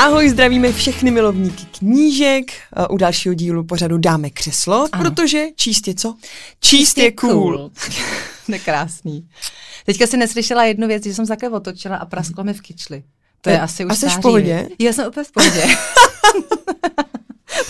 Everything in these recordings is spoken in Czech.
Ahoj, zdravíme všechny milovníky knížek. U dalšího dílu pořadu dáme křeslo, ano. protože číst je co? Číst je cool. Nekrásný. Teďka si neslyšela jednu věc, že jsem se takhle otočila a prasklo mi v kyčli. To je asi už Asi v pohodě? Já jsem úplně v pohodě.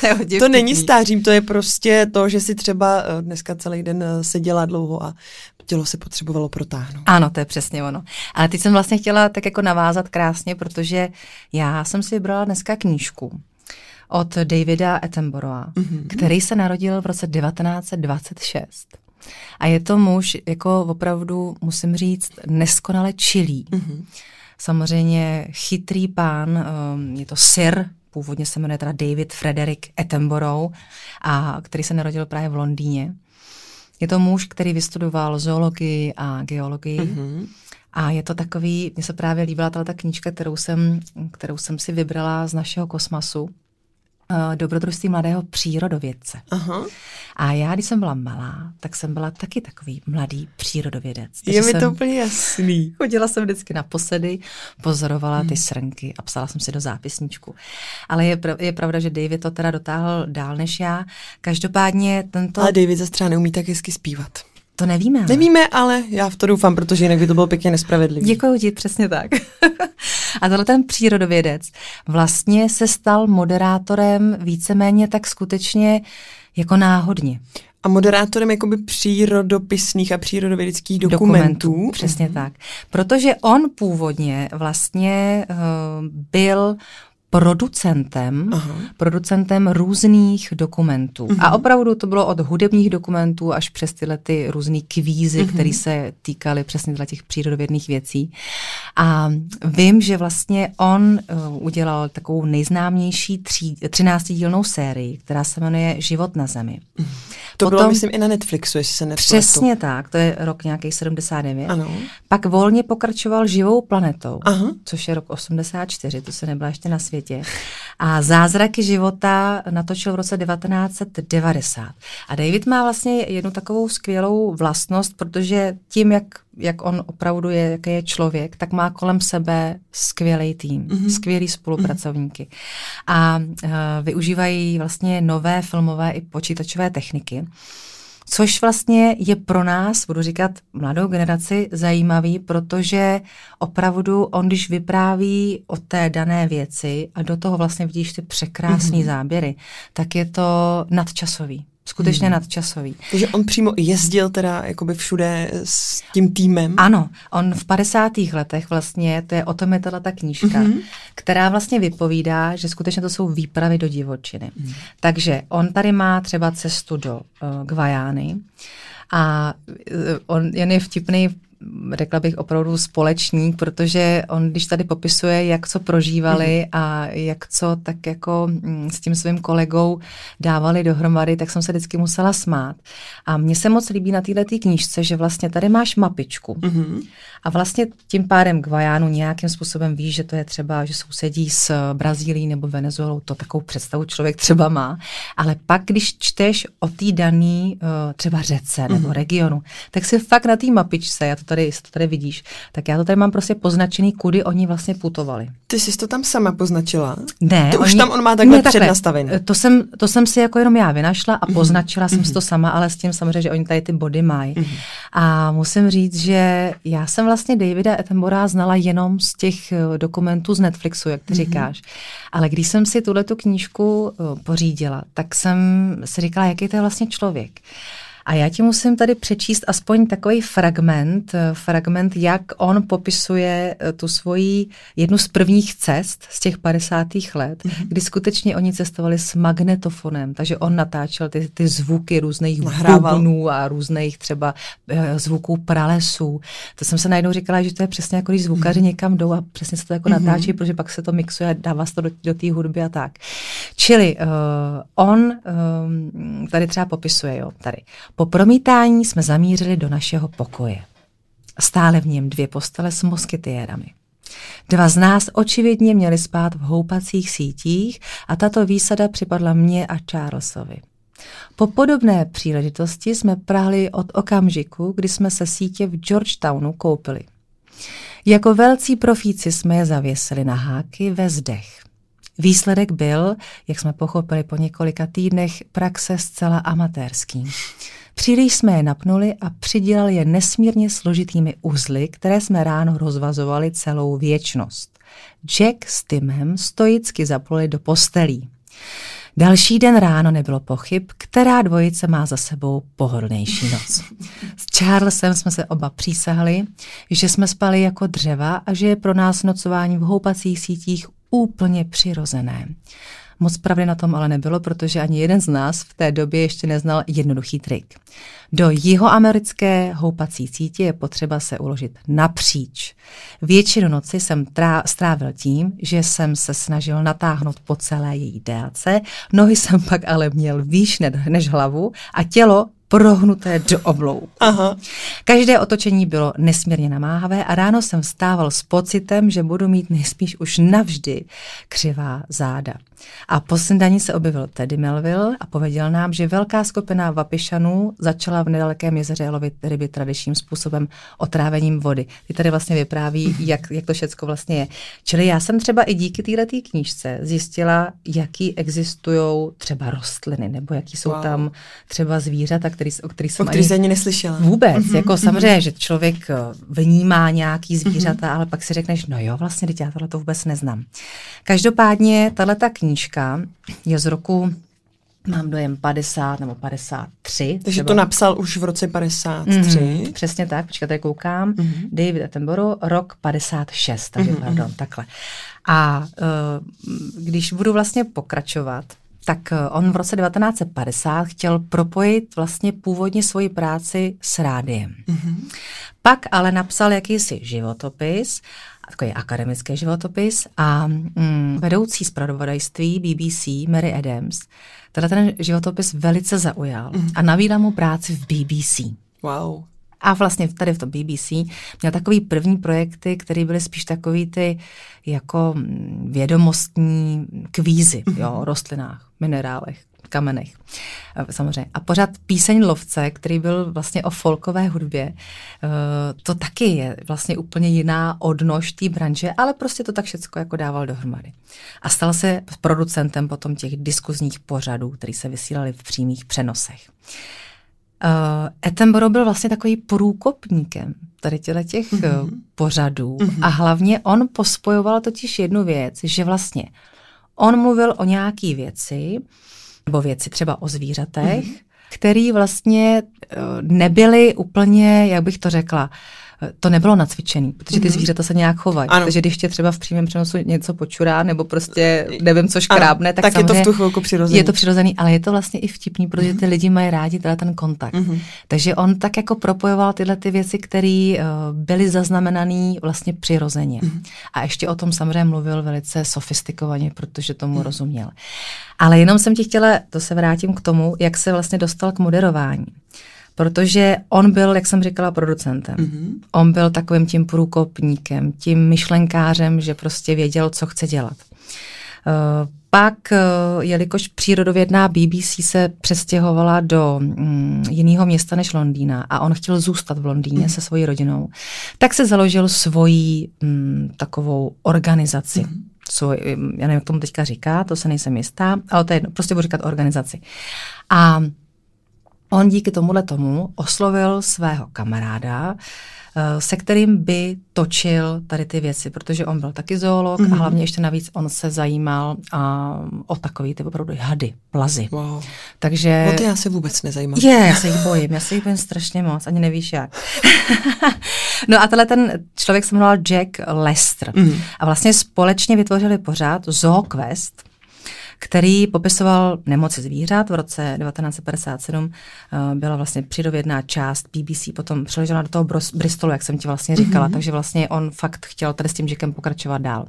to, je to není stářím, to je prostě to, že si třeba eh, dneska celý den eh, seděla dlouho a tělo se potřebovalo protáhnout. Ano, to je přesně ono. Ale teď jsem vlastně chtěla tak jako navázat krásně, protože já jsem si vybrala dneska knížku od Davida Attenborougha, mm-hmm. který se narodil v roce 1926. A je to muž, jako opravdu, musím říct, neskonale čilý. Mm-hmm. Samozřejmě chytrý pán, um, je to sir, původně se jmenuje teda David Frederick Attenborough, a který se narodil právě v Londýně. Je to muž, který vystudoval zoologii a geologii. Mm-hmm. A je to takový, mně se právě líbila ta knížka, kterou jsem, kterou jsem si vybrala z našeho kosmasu. Uh, dobrodružství mladého přírodovědce. Aha. A já, když jsem byla malá, tak jsem byla taky takový mladý přírodovědec. Je mi to úplně jasný. Chodila jsem vždycky na posedy, pozorovala hmm. ty srnky a psala jsem si do zápisníčku. Ale je, je pravda, že David to teda dotáhl dál než já. Každopádně tento... Ale David zase třeba neumí tak hezky zpívat. To nevíme. Ale. Nevíme, ale já v to doufám, protože jinak by to bylo pěkně nespravedlivé. Děkuji ti, přesně tak. a tenhle ten přírodovědec vlastně se stal moderátorem víceméně tak skutečně jako náhodně. A moderátorem jakoby přírodopisných a přírodovědeckých dokumentů. dokumentů přesně mm-hmm. tak. Protože on původně vlastně uh, byl producentem, Aha. producentem různých dokumentů. Uh-huh. A opravdu to bylo od hudebních dokumentů až přes tyhle ty různé kvízy, uh-huh. které se týkaly přesně těch přírodovědných věcí. A vím, že vlastně on uh, udělal takovou nejznámější tří, třináctidílnou sérii, která se jmenuje Život na zemi. To Potom, bylo, myslím, i na Netflixu, jestli se nepletu. Přesně tak, to je rok nějaký 79. Ano. Pak volně pokračoval Živou planetou, Aha. což je rok 84, to se nebyla ještě na světě. A Zázraky života natočil v roce 1990. A David má vlastně jednu takovou skvělou vlastnost, protože tím, jak jak on opravdu je, jaký je člověk, tak má kolem sebe skvělý tým, mm-hmm. skvělý spolupracovníky. A uh, využívají vlastně nové filmové i počítačové techniky. Což vlastně je pro nás, budu říkat mladou generaci, zajímavý, protože opravdu on, když vypráví o té dané věci a do toho vlastně vidíš ty překrásné mm-hmm. záběry, tak je to nadčasový skutečně hmm. nadčasový. Takže on přímo jezdil teda jakoby všude s tím týmem? Ano, on v 50. letech vlastně, to je o tom je ta knížka, hmm. která vlastně vypovídá, že skutečně to jsou výpravy do divočiny. Hmm. Takže on tady má třeba cestu do uh, Gvajány a uh, on jen je vtipný řekla bych opravdu společník, protože on, když tady popisuje, jak co prožívali mm. a jak co tak jako mm, s tím svým kolegou dávali dohromady, tak jsem se vždycky musela smát. A mně se moc líbí na této knížce, že vlastně tady máš mapičku mm. a vlastně tím pádem Guajánu nějakým způsobem víš, že to je třeba, že sousedí s Brazílií nebo Venezuelou, to takovou představu člověk třeba má, ale pak, když čteš o té daný uh, třeba řece nebo mm. regionu, tak si fakt na té mapičce, já to tady, jestli to tady vidíš, tak já to tady mám prostě poznačený, kudy oni vlastně putovali. Ty jsi to tam sama poznačila? Ne. To oni, už tam on má takhle, ne, takhle přednastavený. To jsem, to jsem si jako jenom já vynašla a mhm. poznačila mm-hmm. jsem si to sama, ale s tím samozřejmě, že oni tady ty body mají. Mm-hmm. A musím říct, že já jsem vlastně Davida Attenborougha znala jenom z těch eh, dokumentů z Netflixu, jak ty mm-hmm. říkáš. Ale když jsem si tuhle tu knížku eh, pořídila, tak jsem si říkala, jaký to je vlastně člověk. A já ti musím tady přečíst aspoň takový fragment, eh, fragment, jak on popisuje eh, tu svoji jednu z prvních cest z těch 50. let, mm-hmm. kdy skutečně oni cestovali s magnetofonem, takže on natáčel ty, ty zvuky různých bubnů a různých třeba uh, zvuků pralesů. To jsem se najednou říkala, že to je přesně jako když zvukaři mm-hmm. někam jdou a přesně se to jako mm-hmm. natáčí, protože pak se to mixuje a dává se to do, do té hudby a tak. Čili uh, on um, tady třeba popisuje, jo, tady. Po promítání jsme zamířili do našeho pokoje. Stále v něm dvě postele s moskytiérami. Dva z nás očividně měli spát v houpacích sítích a tato výsada připadla mně a Charlesovi. Po podobné příležitosti jsme prahli od okamžiku, kdy jsme se sítě v Georgetownu koupili. Jako velcí profíci jsme je zavěsili na háky ve zdech. Výsledek byl, jak jsme pochopili po několika týdnech, praxe zcela amatérský. Příliš jsme je napnuli a přidělali je nesmírně složitými uzly, které jsme ráno rozvazovali celou věčnost. Jack s Timem stoicky zapluli do postelí. Další den ráno nebylo pochyb, která dvojice má za sebou pohodlnější noc. S Charlesem jsme se oba přísahli, že jsme spali jako dřeva a že je pro nás nocování v houpacích sítích úplně přirozené. Moc pravdy na tom ale nebylo, protože ani jeden z nás v té době ještě neznal jednoduchý trik. Do jihoamerické houpací sítě je potřeba se uložit napříč. Většinu noci jsem trá- strávil tím, že jsem se snažil natáhnout po celé její délce, nohy jsem pak ale měl výš než hlavu a tělo prohnuté do oblou. Aha. Každé otočení bylo nesmírně namáhavé a ráno jsem vstával s pocitem, že budu mít nejspíš už navždy křivá záda. A po snídaní se objevil Teddy Melville a pověděl nám, že velká skupina vapišanů začala v nedalekém jezeře lovit ryby tradičním způsobem otrávením vody. Ty tady vlastně vypráví, jak, jak to všechno vlastně je. Čili já jsem třeba i díky této knížce zjistila, jaký existují třeba rostliny, nebo jaký jsou wow. tam třeba zvířata, který, o kterých jsem o který ani neslyšela. Vůbec. Mm-hmm, jako mm-hmm. samozřejmě, že člověk eh, vnímá nějaký zvířata, mm-hmm. ale pak si řekneš, no jo, vlastně, teď já tohle to vůbec neznám. Každopádně, tahle ta knížka je z roku mám dojem 50 nebo 53. Takže třeba. to napsal už v roce 53. Mm-hmm, přesně tak, počkat, tady koukám. Mm-hmm. David Attenborough, rok 56, takže mm-hmm. pardon, takhle. A uh, když budu vlastně pokračovat, tak eh, on v roce 1950 chtěl propojit vlastně původně svoji práci s rádiem. Mm-hmm. Pak ale napsal jakýsi životopis, takový akademický životopis a mm, vedoucí zpravodajství BBC Mary Adams teda ten životopis velice zaujal mm-hmm. a navídal mu práci v BBC. Wow. A vlastně tady v tom BBC měl takový první projekty, které byly spíš takový ty jako mm, vědomostní kvízy mm-hmm. jo, o rostlinách, minerálech, kamenech. Samozřejmě. A pořád píseň Lovce, který byl vlastně o folkové hudbě, eh, to taky je vlastně úplně jiná odnož té branže, ale prostě to tak všechno jako dával dohromady. A stal se producentem potom těch diskuzních pořadů, který se vysílali v přímých přenosech. Uh, Attenborough byl vlastně takový průkopníkem tady těch mm-hmm. pořadů mm-hmm. a hlavně on pospojoval totiž jednu věc, že vlastně on mluvil o nějaký věci, nebo věci třeba o zvířatech, mm-hmm. který vlastně uh, nebyly úplně, jak bych to řekla, to nebylo nacvičený, protože ty mm-hmm. zvířata se nějak chovají. Ano. Takže když tě třeba v přímém přenosu něco počurá, nebo prostě nevím, co škrábne, tak, tak je to v tu chvilku přirozený. Je to přirozený, ale je to vlastně i vtipný, protože ty lidi mají rádi teda ten kontakt. Mm-hmm. Takže on tak jako propojoval tyhle ty věci, které uh, byly zaznamenané vlastně přirozeně. Mm-hmm. A ještě o tom samozřejmě mluvil velice sofistikovaně, protože tomu mm-hmm. rozuměl. Ale jenom jsem ti chtěla, to se vrátím k tomu, jak se vlastně dostal k moderování protože on byl, jak jsem říkala, producentem. Mm-hmm. On byl takovým tím průkopníkem, tím myšlenkářem, že prostě věděl, co chce dělat. Uh, pak, uh, jelikož přírodovědná BBC se přestěhovala do um, jiného města než Londýna a on chtěl zůstat v Londýně mm. se svojí rodinou, tak se založil svoji um, takovou organizaci. Mm. Co, já nevím, jak tomu teďka říká, to se nejsem jistá, ale to je jedno, prostě budu říkat organizaci. A On díky tomuhle tomu oslovil svého kamaráda, eh, se kterým by točil tady ty věci, protože on byl taky zoolog mm-hmm. a mhm. hlavně ještě navíc on se zajímal a, o takový ty opravdu hady, plazy. Wow. Takže... O ty já se vůbec nezajímám. Je, já se jich bojím, já se jich bojím strašně moc, ani nevíš jak. no a tenhle ten člověk se jmenoval Jack Lester mm. a vlastně společně vytvořili pořád Zoo Quest, který popisoval nemoci zvířat. V roce 1957 uh, byla vlastně přírodovědná část BBC, potom přeložena do toho Bristolu, jak jsem ti vlastně říkala, mm-hmm. takže vlastně on fakt chtěl tady s tím Jackem pokračovat dál.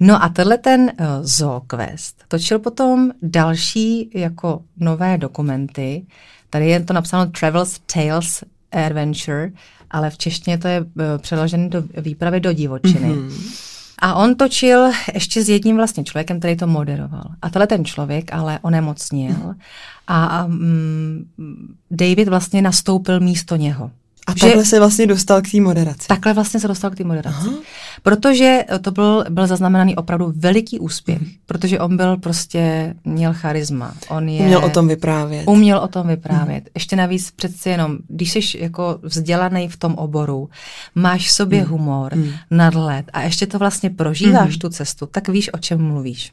No a tenhle ten uh, točil potom další jako nové dokumenty. Tady je to napsáno Travels Tales Adventure, ale v češtině to je uh, přeložené do výpravy do divočiny. Mm-hmm. A on točil ještě s jedním vlastně člověkem, který to moderoval. A tenhle ten člověk ale onemocnil a um, David vlastně nastoupil místo něho. A že takhle se vlastně dostal k té moderaci. Takhle vlastně se dostal k té moderaci. Aha. Protože to byl, byl zaznamenaný opravdu veliký úspěch, mm. protože on byl prostě, měl charisma. On je, uměl o tom vyprávět. Uměl o tom vyprávět. Mm. Ještě navíc přeci jenom, když jsi jako vzdělaný v tom oboru, máš v sobě mm. humor, mm. nadhled a ještě to vlastně prožíváš mm. tu cestu, tak víš, o čem mluvíš.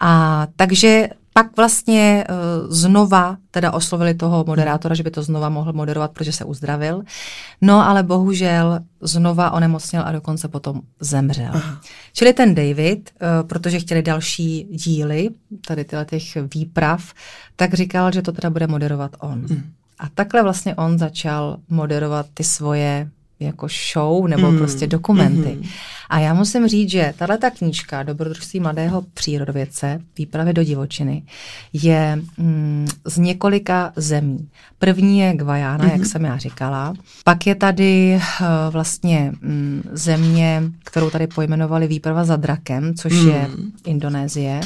A takže pak vlastně uh, znova teda oslovili toho moderátora, že by to znova mohl moderovat, protože se uzdravil. No ale bohužel znova onemocněl a dokonce potom zemřel. Aha. Čili ten David, uh, protože chtěli další díly, tady tyhle těch výprav, tak říkal, že to teda bude moderovat on. Mm. A takhle vlastně on začal moderovat ty svoje jako show nebo mm. prostě dokumenty. Mm-hmm. A já musím říct, že tahle ta knížka Dobrodružství mladého přírodovědce, výpravy do divočiny, je mm, z několika zemí. První je Gvajana, mm-hmm. jak jsem já říkala. Pak je tady uh, vlastně mm, země, kterou tady pojmenovali Výprava za drakem, což mm. je Indonésie.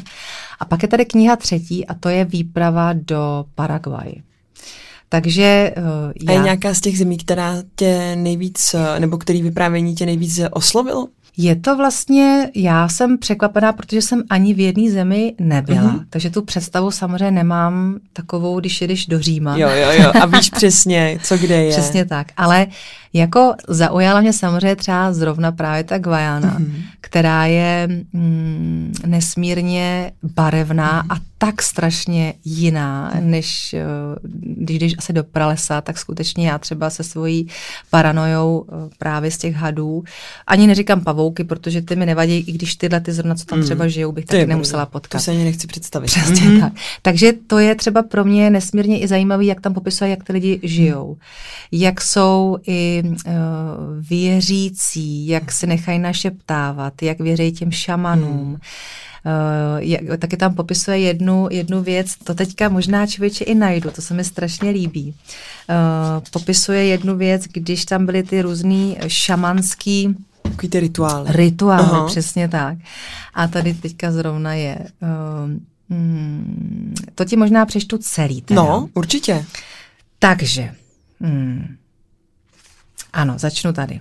A pak je tady kniha třetí a to je Výprava do Paraguay. Takže uh, já... A je nějaká z těch zemí, která tě nejvíc, eh, nebo který vyprávění tě nejvíc oslovil? Je to vlastně, já jsem překvapená, protože jsem ani v jedné zemi nebyla, mm-hmm. takže tu představu samozřejmě nemám takovou, když jedeš do Říma. Jo, jo, jo, a víš přesně, co kde je. Přesně tak, ale jako zaujala mě samozřejmě třeba zrovna právě ta Guajana, mm-hmm. která je mm, nesmírně barevná mm-hmm. a tak strašně jiná, než uh, když jdeš asi do pralesa, tak skutečně já třeba se svojí paranojou uh, právě z těch hadů, ani neříkám pavouky, protože ty mi nevadí, i když tyhle ty zrovna, co tam mm. třeba žijou, bych taky nemusela potkat. To se ani nechci představit. Přesně mm-hmm. tak. Takže to je třeba pro mě nesmírně i zajímavý, jak tam popisuje, jak ty lidi žijou. Jak jsou i uh, věřící, jak se nechají našeptávat, jak věří těm šamanům. Mm Uh, jak, taky tam popisuje jednu, jednu věc, to teďka možná člověče i najdu, to se mi strašně líbí. Uh, popisuje jednu věc, když tam byly ty různý šamanský Takový ty rituály. Rituály, Aha. přesně tak. A tady teďka zrovna je. Uh, hmm, to ti možná přečtu celý. Teda. No, určitě. Takže, hmm, ano, začnu tady.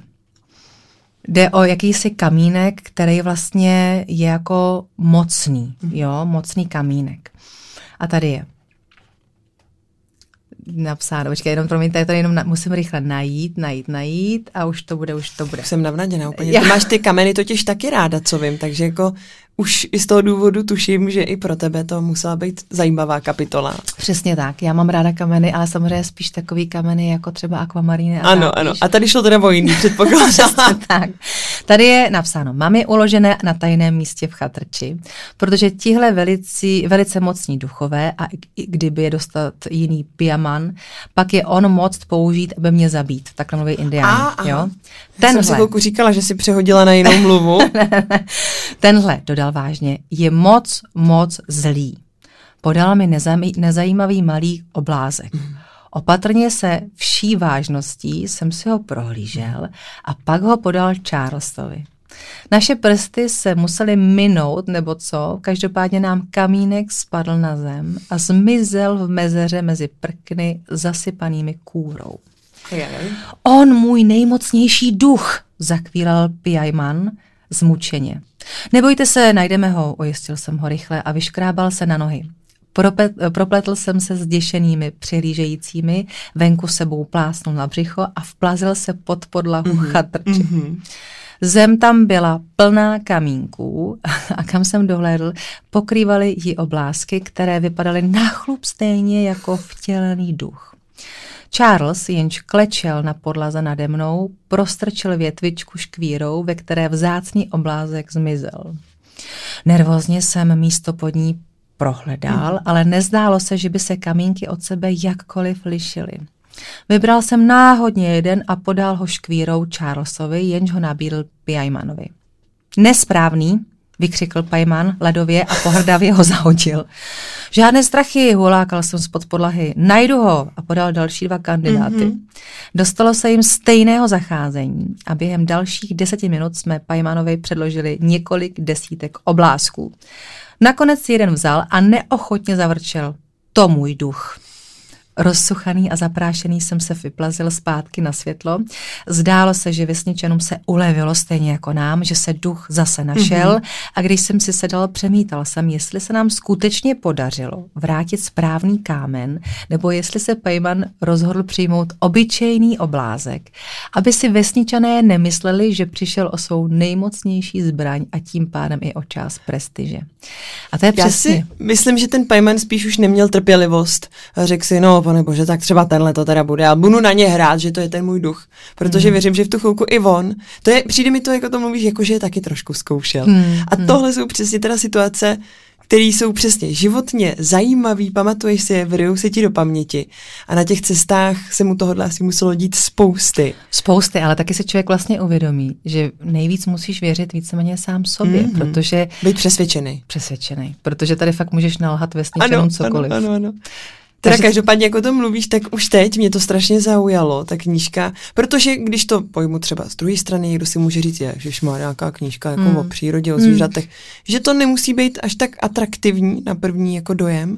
Jde o jakýsi kamínek, který vlastně je jako mocný, mhm. jo, mocný kamínek. A tady je napsáno, počkej, jenom promiňte, to jenom na, musím rychle najít, najít, najít a už to bude, už to bude. Jsem navnaděná úplně. Já. Ty máš ty kameny totiž taky ráda, co vím, takže jako už i z toho důvodu tuším, že i pro tebe to musela být zajímavá kapitola. Přesně tak. Já mám ráda kameny, ale samozřejmě spíš takový kameny jako třeba akvamaríny. A ano, ano. A tady šlo teda o jiný předpoklad. tak. Tady je napsáno, mám je uložené na tajném místě v chatrči, protože tihle velici, velice mocní duchové a i kdyby je dostat jiný piaman, pak je on moc použít, aby mě zabít. Takhle mluví indiáni. A, jo? Tenhle. jsem si chvilku říkala, že si přehodila na jinou mluvu. Tenhle, dodal vážně, je moc, moc zlý. Podal mi nezaj- nezajímavý malý oblázek. Opatrně se vší vážností jsem si ho prohlížel a pak ho podal Charlesovi. Naše prsty se musely minout, nebo co, každopádně nám kamínek spadl na zem a zmizel v mezeře mezi prkny zasypanými kůrou. On můj nejmocnější duch, zakvíral Piajman zmučeně. Nebojte se, najdeme ho, ujistil jsem ho rychle a vyškrábal se na nohy. Propet, propletl jsem se s děšenými přihlížejícími, venku sebou plásnul na břicho a vplazil se pod podlahu mm-hmm. chatrči. Mm-hmm. Zem tam byla plná kamínků a kam jsem dohlédl, pokrývaly ji oblásky, které vypadaly náchlup stejně jako vtělený duch. Charles, jenž klečel na podlaze nade mnou, prostrčil větvičku škvírou, ve které vzácný oblázek zmizel. Nervózně jsem místo pod ní prohledal, mm. ale nezdálo se, že by se kamínky od sebe jakkoliv lišily. Vybral jsem náhodně jeden a podal ho škvírou Charlesovi, jenž ho nabídl Piajmanovi. Nesprávný, vykřikl Pajman ledově a pohrdavě ho zahodil. Žádné strachy, hulákal jsem spod podlahy. Najdu ho a podal další dva kandidáty. Mm-hmm. Dostalo se jim stejného zacházení a během dalších deseti minut jsme Pajmanovi předložili několik desítek oblázků. Nakonec jeden vzal a neochotně zavrčel. To můj duch. Rozsuchaný a zaprášený jsem se vyplazil zpátky na světlo. Zdálo se, že vesničanům se ulevilo stejně jako nám, že se duch zase našel mm-hmm. a když jsem si sedal, přemítal jsem, jestli se nám skutečně podařilo vrátit správný kámen, nebo jestli se Pejman rozhodl přijmout obyčejný oblázek, aby si vesničané nemysleli, že přišel o svou nejmocnější zbraň a tím pádem i o část prestiže. A to je přesně. Já si myslím, že ten Pejman spíš už neměl trpělivost. A řekl si, no pane bože, tak třeba tenhle to teda bude. Já budu na ně hrát, že to je ten můj duch. Protože hmm. věřím, že v tu chvilku i on. To je, přijde mi to, jako to mluvíš, jako že je taky trošku zkoušel. Hmm. A hmm. tohle jsou přesně teda situace, které jsou přesně životně zajímavý, pamatuješ si je, vrjou se ti do paměti. A na těch cestách se mu tohle asi muselo dít spousty. Spousty, ale taky se člověk vlastně uvědomí, že nejvíc musíš věřit víceméně sám sobě, mm-hmm. protože... Být přesvědčený. Přesvědčený, protože tady fakt můžeš nalhat vesničanům cokoliv. Ano, ano, ano. Teda Takže... každopádně, jako to mluvíš, tak už teď mě to strašně zaujalo, ta knížka, protože když to pojmu třeba z druhé strany, někdo si může říct, je, že má nějaká knížka jako mm. o přírodě, o zvířatech, mm. že to nemusí být až tak atraktivní na první jako dojem,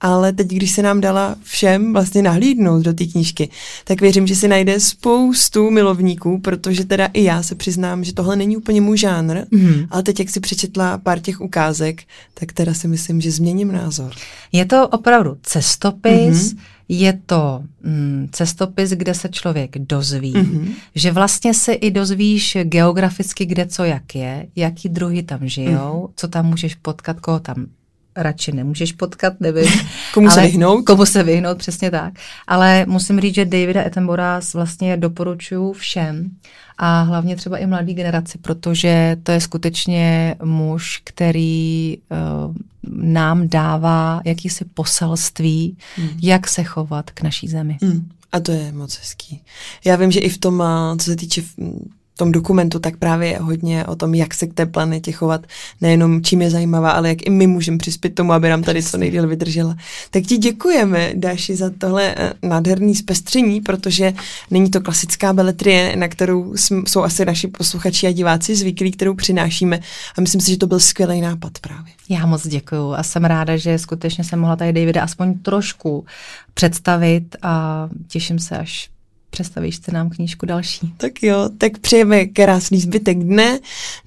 ale teď, když se nám dala všem vlastně nahlídnout do té knížky, tak věřím, že si najde spoustu milovníků, protože teda i já se přiznám, že tohle není úplně můj žánr, mm. ale teď, jak si přečetla pár těch ukázek, tak teda si myslím, že změním názor. Je to opravdu cestopis, mm-hmm. Je to mm, cestopis, kde se člověk dozví, mm-hmm. že vlastně se i dozvíš geograficky, kde co jak je, jaký druhy tam žijou, mm-hmm. co tam můžeš potkat, koho tam radši nemůžeš potkat, nevím. komu se vyhnout? Komu se vyhnout, přesně tak. Ale musím říct, že Davida Attenborough vlastně doporučuji všem a hlavně třeba i mladý generaci, protože to je skutečně muž, který uh, nám dává jakýsi poselství, hmm. jak se chovat k naší zemi. Hmm. A to je moc hezký. Já vím, že i v tom, co se týče tom dokumentu, tak právě je hodně o tom, jak se k té planetě chovat, nejenom čím je zajímavá, ale jak i my můžeme přispět tomu, aby nám tady co nejdíl vydržela. Tak ti děkujeme, Dáši, za tohle eh, nádherný zpestření, protože není to klasická beletrie, na kterou jsou asi naši posluchači a diváci zvyklí, kterou přinášíme. A myslím si, že to byl skvělý nápad právě. Já moc děkuju a jsem ráda, že skutečně jsem mohla tady Davida aspoň trošku představit a těším se, až představíš se nám knížku další. Tak jo, tak přejeme krásný zbytek dne.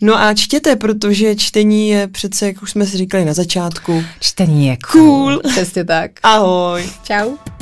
No a čtěte, protože čtení je přece, jak už jsme si říkali na začátku. Čtení je cool. cool. Přesně tak. Ahoj. Čau.